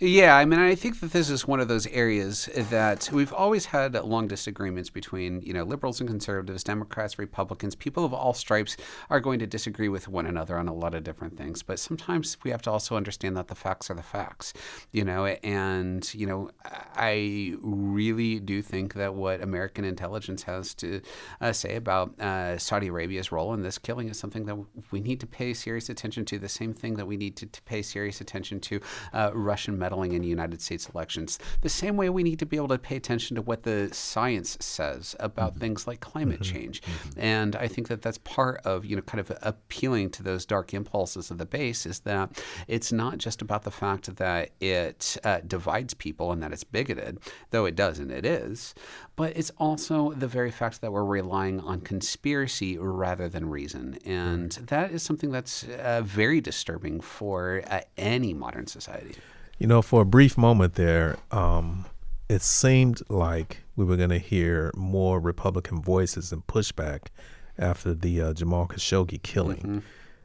Speaker 4: Yeah, I mean, I think that this is one of those areas that we've always had long disagreements between, you know, liberals and conservatives, Democrats, Republicans. People of all stripes are going to disagree with one another on a lot of different things. But sometimes we have to also understand that the facts are the facts, you know. And you know, I really do think that what American intelligence has to uh, say about uh, Saudi Arabia's role in this killing is something that we need to pay serious attention to. The same thing that we need to, to pay serious attention to uh, Russian meddling in United States elections. The same way we need to be able to pay attention to what the science says about mm-hmm. things like climate mm-hmm. change. Mm-hmm. And I think that that's part of, you know, kind of appealing to those dark impulses of the base is that it's not just about the fact that it uh, divides people and that it's bigoted, though it does and it is, but it's also the very fact that we're relying on conspiracy rather than reason. And that is something that's uh, very disturbing for uh, any modern society.
Speaker 2: You know, for a brief moment there, um, it seemed like we were going to hear more Republican voices and pushback after the uh, Jamal Khashoggi killing. Mm-hmm.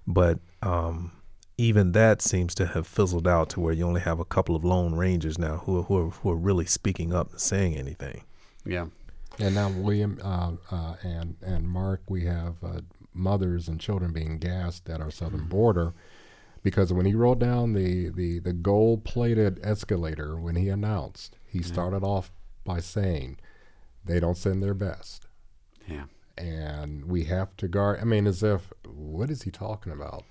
Speaker 2: But um, even that seems to have fizzled out to where you only have a couple of lone rangers now who are, who are, who are really speaking up and saying anything.
Speaker 4: Yeah.
Speaker 1: And now William uh, uh, and and Mark, we have uh, mothers and children being gassed at our southern mm-hmm. border because when he rolled down the, the, the gold plated escalator, when he announced, he yeah. started off by saying, they don't send their best.
Speaker 4: Yeah.
Speaker 1: And we have to guard. I mean, as if, what is he talking about?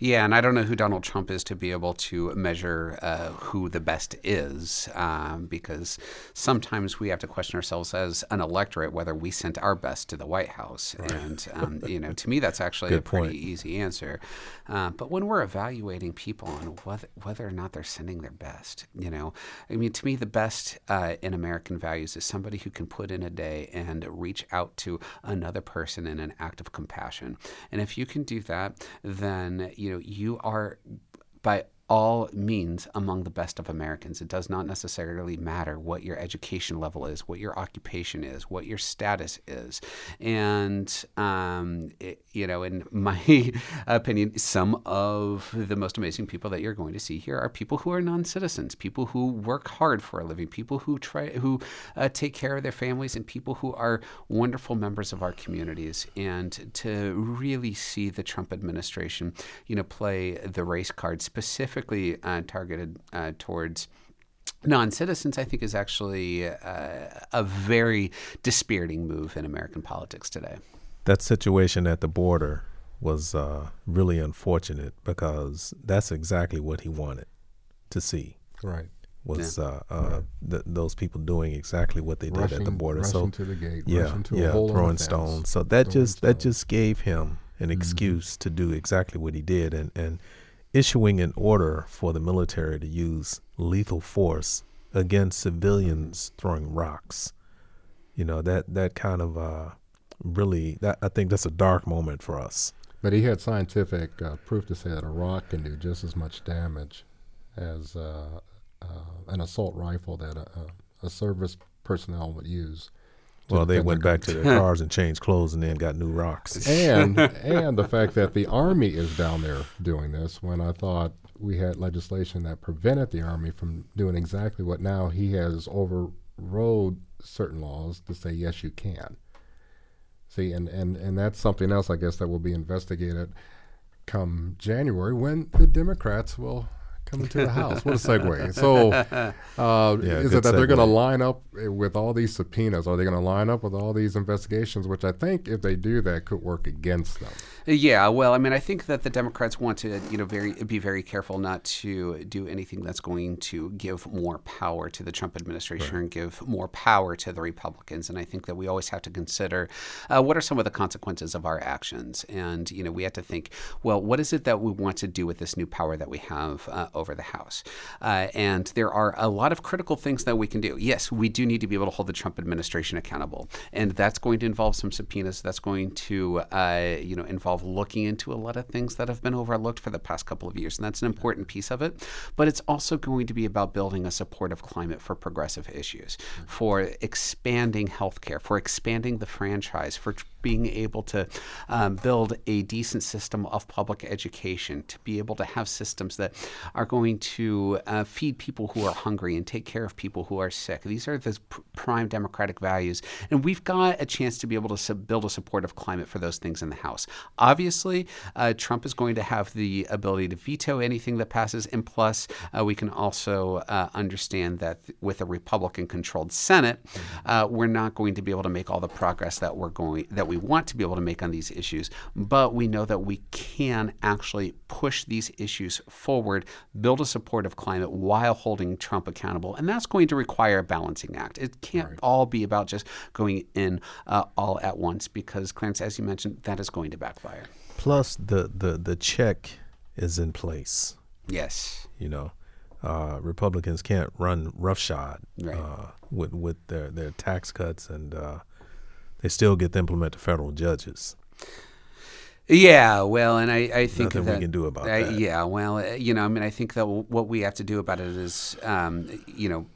Speaker 4: Yeah, and I don't know who Donald Trump is to be able to measure uh, who the best is, um, because sometimes we have to question ourselves as an electorate whether we sent our best to the White House. Right. And um, you know, to me, that's actually Good a pretty point. easy answer. Uh, but when we're evaluating people on whether, whether or not they're sending their best, you know, I mean, to me, the best uh, in American values is somebody who can put in a day and reach out to another person in an act of compassion. And if you can do that, then you you know, you are by all means among the best of Americans. It does not necessarily matter what your education level is, what your occupation is, what your status is. And, um, it, you know, in my opinion, some of the most amazing people that you're going to see here are people who are non citizens, people who work hard for a living, people who try, who uh, take care of their families, and people who are wonderful members of our communities. And to really see the Trump administration, you know, play the race card specifically specifically uh, targeted uh, towards non citizens, I think, is actually uh, a very dispiriting move in American politics today.
Speaker 2: That situation at the border was uh, really unfortunate because that's exactly what he wanted to see.
Speaker 1: Right.
Speaker 2: Was yeah. uh, uh, right. th- those people doing exactly what they rushing,
Speaker 1: did
Speaker 2: at the border?
Speaker 1: so to the gate,
Speaker 2: yeah, yeah, throwing stones. So that just that just gave him an mm-hmm. excuse mm-hmm. to do exactly what he did, and and issuing an order for the military to use lethal force against civilians throwing rocks. You know that that kind of uh, really that I think that's a dark moment for us.
Speaker 1: But he had scientific uh, proof to say that a rock can do just as much damage as uh, uh an assault rifle that a, a service personnel would use.
Speaker 2: Well, they went back to their cars and changed clothes and then got new rocks.
Speaker 1: And and the fact that the army is down there doing this when I thought we had legislation that prevented the army from doing exactly what now he has overrode certain laws to say yes you can. See, and, and, and that's something else I guess that will be investigated come January when the Democrats will coming to the house. What a segue. So, uh, yeah, is it that segue. they're going to line up with all these subpoenas? Are they going to line up with all these investigations? Which I think, if they do that, could work against them.
Speaker 4: Yeah, well, I mean, I think that the Democrats want to, you know, very be very careful not to do anything that's going to give more power to the Trump administration right. and give more power to the Republicans. And I think that we always have to consider uh, what are some of the consequences of our actions. And you know, we have to think, well, what is it that we want to do with this new power that we have uh, over the House? Uh, and there are a lot of critical things that we can do. Yes, we do need to be able to hold the Trump administration accountable, and that's going to involve some subpoenas. That's going to, uh, you know, involve looking into a lot of things that have been overlooked for the past couple of years, and that's an important piece of it. But it's also going to be about building a supportive climate for progressive issues, for expanding healthcare, for expanding the franchise, for being able to um, build a decent system of public education, to be able to have systems that are going to uh, feed people who are hungry and take care of people who are sick. These are the pr- prime democratic values. And we've got a chance to be able to sub- build a supportive climate for those things in the House. Obviously, uh, Trump is going to have the ability to veto anything that passes. And plus, uh, we can also uh, understand that with a Republican controlled Senate, uh, we're not going to be able to make all the progress that we're going that we want to be able to make on these issues, but we know that we can actually push these issues forward, build a supportive climate while holding Trump accountable. And that's going to require a balancing act. It can't right. all be about just going in uh, all at once because, Clarence, as you mentioned, that is going to backfire.
Speaker 2: Plus, the, the, the check is in place.
Speaker 4: Yes.
Speaker 2: You know, uh, Republicans can't run roughshod right. uh, with with their, their tax cuts and uh, they still get to implement the federal judges.
Speaker 4: Yeah, well, and I, I think
Speaker 2: Nothing
Speaker 4: that
Speaker 2: we can do about that.
Speaker 4: Yeah, well, uh, you know, I mean, I think that what we have to do about it is, um, you know,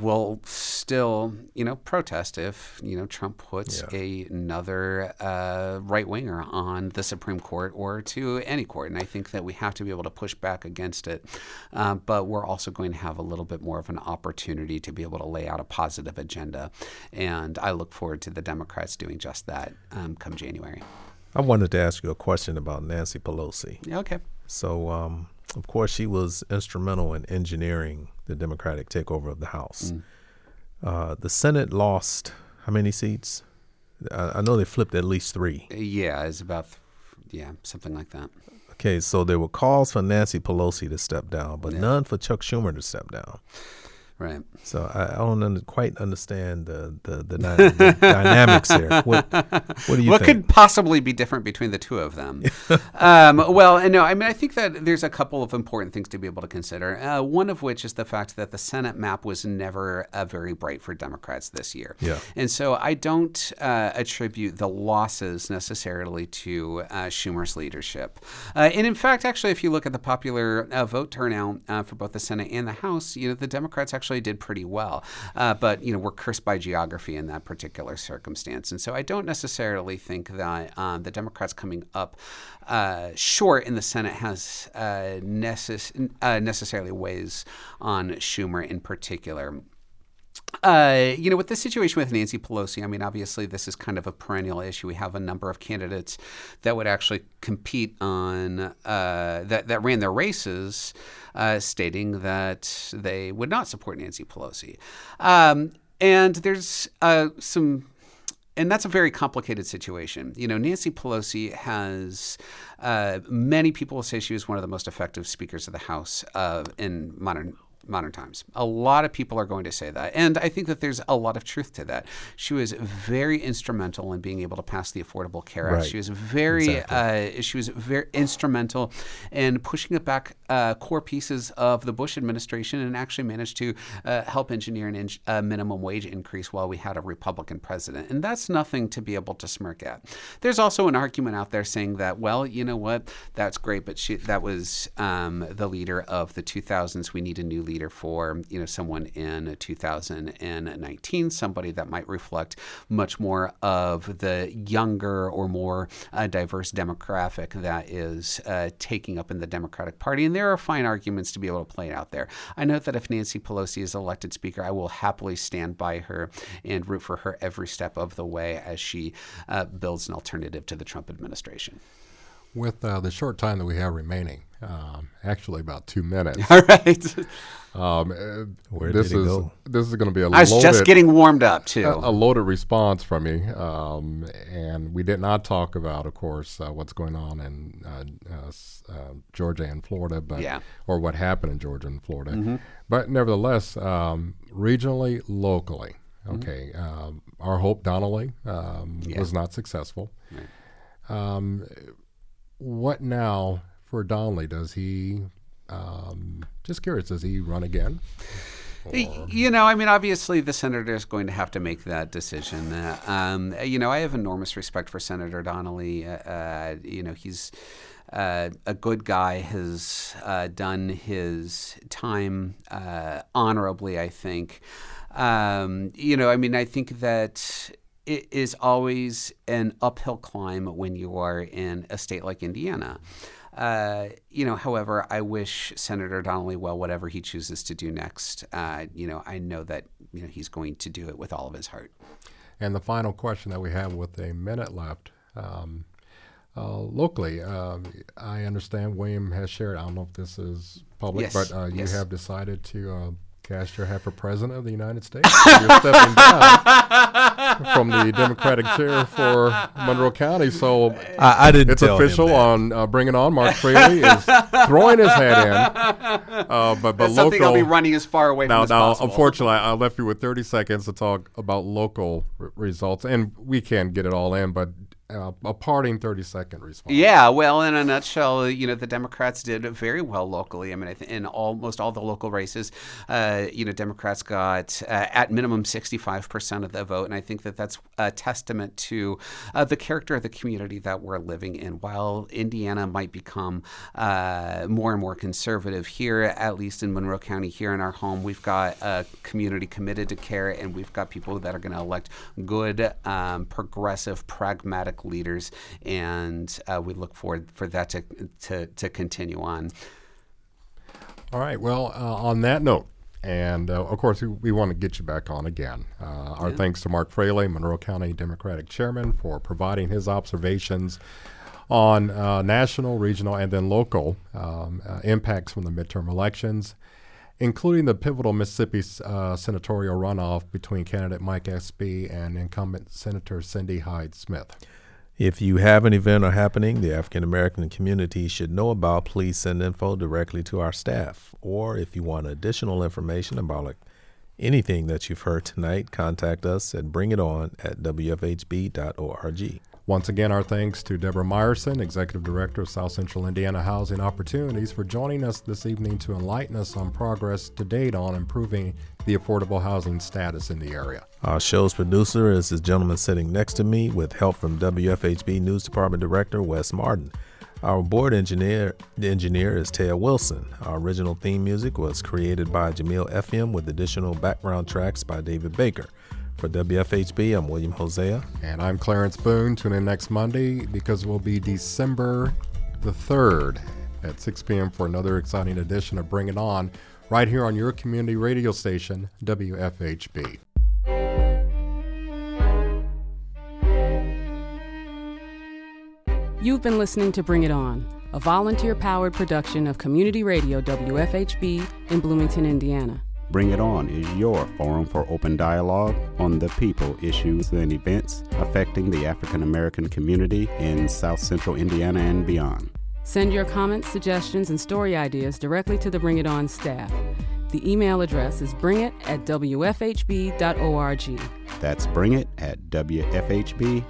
Speaker 4: we'll still, you know, protest if you know Trump puts yeah. a, another uh, right winger on the Supreme Court or to any court, and I think that we have to be able to push back against it. Uh, but we're also going to have a little bit more of an opportunity to be able to lay out a positive agenda, and I look forward to the Democrats doing just that um, come January.
Speaker 2: I wanted to ask you a question about Nancy Pelosi.
Speaker 4: Yeah, okay.
Speaker 2: So, um, of course, she was instrumental in engineering the Democratic takeover of the House. Mm. Uh, the Senate lost how many seats? I, I, know they flipped at least three.
Speaker 4: Yeah, it's about, yeah, something like that.
Speaker 2: Okay, so there were calls for Nancy Pelosi to step down, but yeah. none for Chuck Schumer to step down.
Speaker 4: Right.
Speaker 2: So I, I don't under, quite understand the the, the, the dynamics here. What, what do you
Speaker 4: what
Speaker 2: think?
Speaker 4: could possibly be different between the two of them? um, well, no, I mean I think that there's a couple of important things to be able to consider. Uh, one of which is the fact that the Senate map was never uh, very bright for Democrats this year.
Speaker 2: Yeah.
Speaker 4: And so I don't uh, attribute the losses necessarily to uh, Schumer's leadership. Uh, and in fact, actually, if you look at the popular uh, vote turnout for both the Senate and the House, you know the Democrats actually actually did pretty well. Uh, but you know, we're cursed by geography in that particular circumstance, and so I don't necessarily think that um, the Democrats coming up uh, short in the Senate has uh, necess- uh, necessarily weighs on Schumer in particular. Uh, you know, with the situation with Nancy Pelosi, I mean, obviously this is kind of a perennial issue. We have a number of candidates that would actually compete on uh, that that ran their races, uh, stating that they would not support Nancy Pelosi, um, and there's uh, some. And that's a very complicated situation. You know, Nancy Pelosi has uh, many people say she was one of the most effective speakers of the House uh, in modern modern times. A lot of people are going to say that. And I think that there's a lot of truth to that. She was very instrumental in being able to pass the Affordable Care Act. Right. She was very exactly. uh, she was very instrumental in pushing it back uh, core pieces of the Bush administration and actually managed to uh, help engineer an in- minimum wage increase while we had a Republican president. And that's nothing to be able to smirk at. There's also an argument out there saying that, well, you know what, that's great, but she, that was um, the leader of the 2000s. We need a new leader leader for you know someone in 2019, somebody that might reflect much more of the younger or more uh, diverse demographic that is uh, taking up in the Democratic Party. And there are fine arguments to be able to play out there. I note that if Nancy Pelosi is elected Speaker, I will happily stand by her and root for her every step of the way as she uh, builds an alternative to the Trump administration
Speaker 1: with uh, the short time that we have remaining, um, actually about two minutes.
Speaker 4: All right.
Speaker 2: Um, uh, Where
Speaker 1: this
Speaker 2: did
Speaker 1: is
Speaker 2: go?
Speaker 1: this is going to be a
Speaker 4: I was
Speaker 1: loaded,
Speaker 4: just getting warmed up too.
Speaker 1: A, a loaded response from me, um, and we did not talk about, of course, uh, what's going on in uh, uh, uh, Georgia and Florida, but
Speaker 4: yeah.
Speaker 1: or what happened in Georgia and Florida.
Speaker 4: Mm-hmm.
Speaker 1: But nevertheless, um, regionally, locally,
Speaker 4: Mm-hmm.
Speaker 1: okay. Um, our hope Donnelly um,
Speaker 4: Yeah.
Speaker 1: was not successful.
Speaker 4: Right.
Speaker 1: Um, what now for Donnelly? Does he? Um, just curious. Does he run again?
Speaker 4: Y- You know, I mean, obviously, the senator is going to have to make that decision. Uh, um, you know, I have enormous respect for Senator Donnelly. Uh, uh, you know, he's uh, a good guy, has uh, done his time uh, honorably, I think. Um, you know, I mean, I think that it is always an uphill climb when you are in a state like Indiana. Uh, you know, however, I wish Senator Donnelly well, whatever he chooses to do next. Uh, you know, I know that you know he's going to do it with all of his heart.
Speaker 1: And the final question that we have with a minute left. Um, uh, locally, um, I understand William has shared. I don't know if this is public,
Speaker 4: Yes,
Speaker 1: but uh, you
Speaker 4: yes.
Speaker 1: have decided to cast your hat for president of the United States. You're stepping down from the Democratic chair for Monroe County, so
Speaker 2: I, I didn't
Speaker 1: it's
Speaker 2: tell him
Speaker 1: official
Speaker 2: that.
Speaker 1: on uh, bringing on. Mark Fraley is throwing his hat in, uh, but but
Speaker 4: That's
Speaker 1: local.
Speaker 4: something I'll be running as far away
Speaker 1: Now,
Speaker 4: from as
Speaker 1: now,
Speaker 4: possible.
Speaker 1: unfortunately, I left you with 30 seconds to talk about local r- results, and we can't get it all in, but uh, a parting 30 second response.
Speaker 4: Yeah, well, in a nutshell, you know, the Democrats did very well locally. I mean, in almost all the local races, uh, you know, Democrats got uh, at minimum 65% of the vote. And I think that that's a testament to uh, the character of the community that we're living in. While Indiana might become uh, more and more conservative here, at least in Monroe County, here in our home, we've got a community committed to care, and we've got people that are going to elect good, um, progressive, pragmatic leaders, and uh, we look forward for that to, to, to continue on.
Speaker 1: All right. Well, uh, on that note, and uh, of course, we, we want to get you back on again. Uh, our thanks to Mark Fraley, Monroe County Democratic Chairman, for providing his observations on uh, national, regional, and then local um, uh, impacts from the midterm elections, including the pivotal Mississippi uh, senatorial runoff between candidate Mike Espy and incumbent Senator Cindy Hyde Smith.
Speaker 2: If you have an event or happening the African American community should know about, please send info directly to our staff. Or if you want additional information about like anything that you've heard tonight, contact us at bringiton at wfhb.org.
Speaker 1: Once again, our thanks to Deborah Myerson, Executive Director of South Central Indiana Housing Opportunities, for joining us this evening to enlighten us on progress to date on improving the affordable housing status in the area.
Speaker 2: Our show's producer is this gentleman sitting next to me with help from WFHB News Department Director Wes Martin. Our board engineer engineer is Ted Wilson. Our original theme music was created by Jamil FM with additional background tracks by David Baker. For WFHB, I'm William Hosea.
Speaker 1: And I'm Clarence Boone. Tune in next Monday because we'll be December the 3rd at 6 p.m. for another exciting edition of Bring It On right here on your community radio station, WFHB.
Speaker 5: You've been listening to Bring It On, a volunteer powered production of Community Radio WFHB in Bloomington, Indiana.
Speaker 6: Bring It On is your forum for open dialogue on the people, issues, and events affecting the African American community in South Central Indiana and beyond.
Speaker 5: Send your comments, suggestions, and story ideas directly to the Bring It On staff. The email address is bringit at wfhb.org.
Speaker 6: That's bring it at wfhb.org.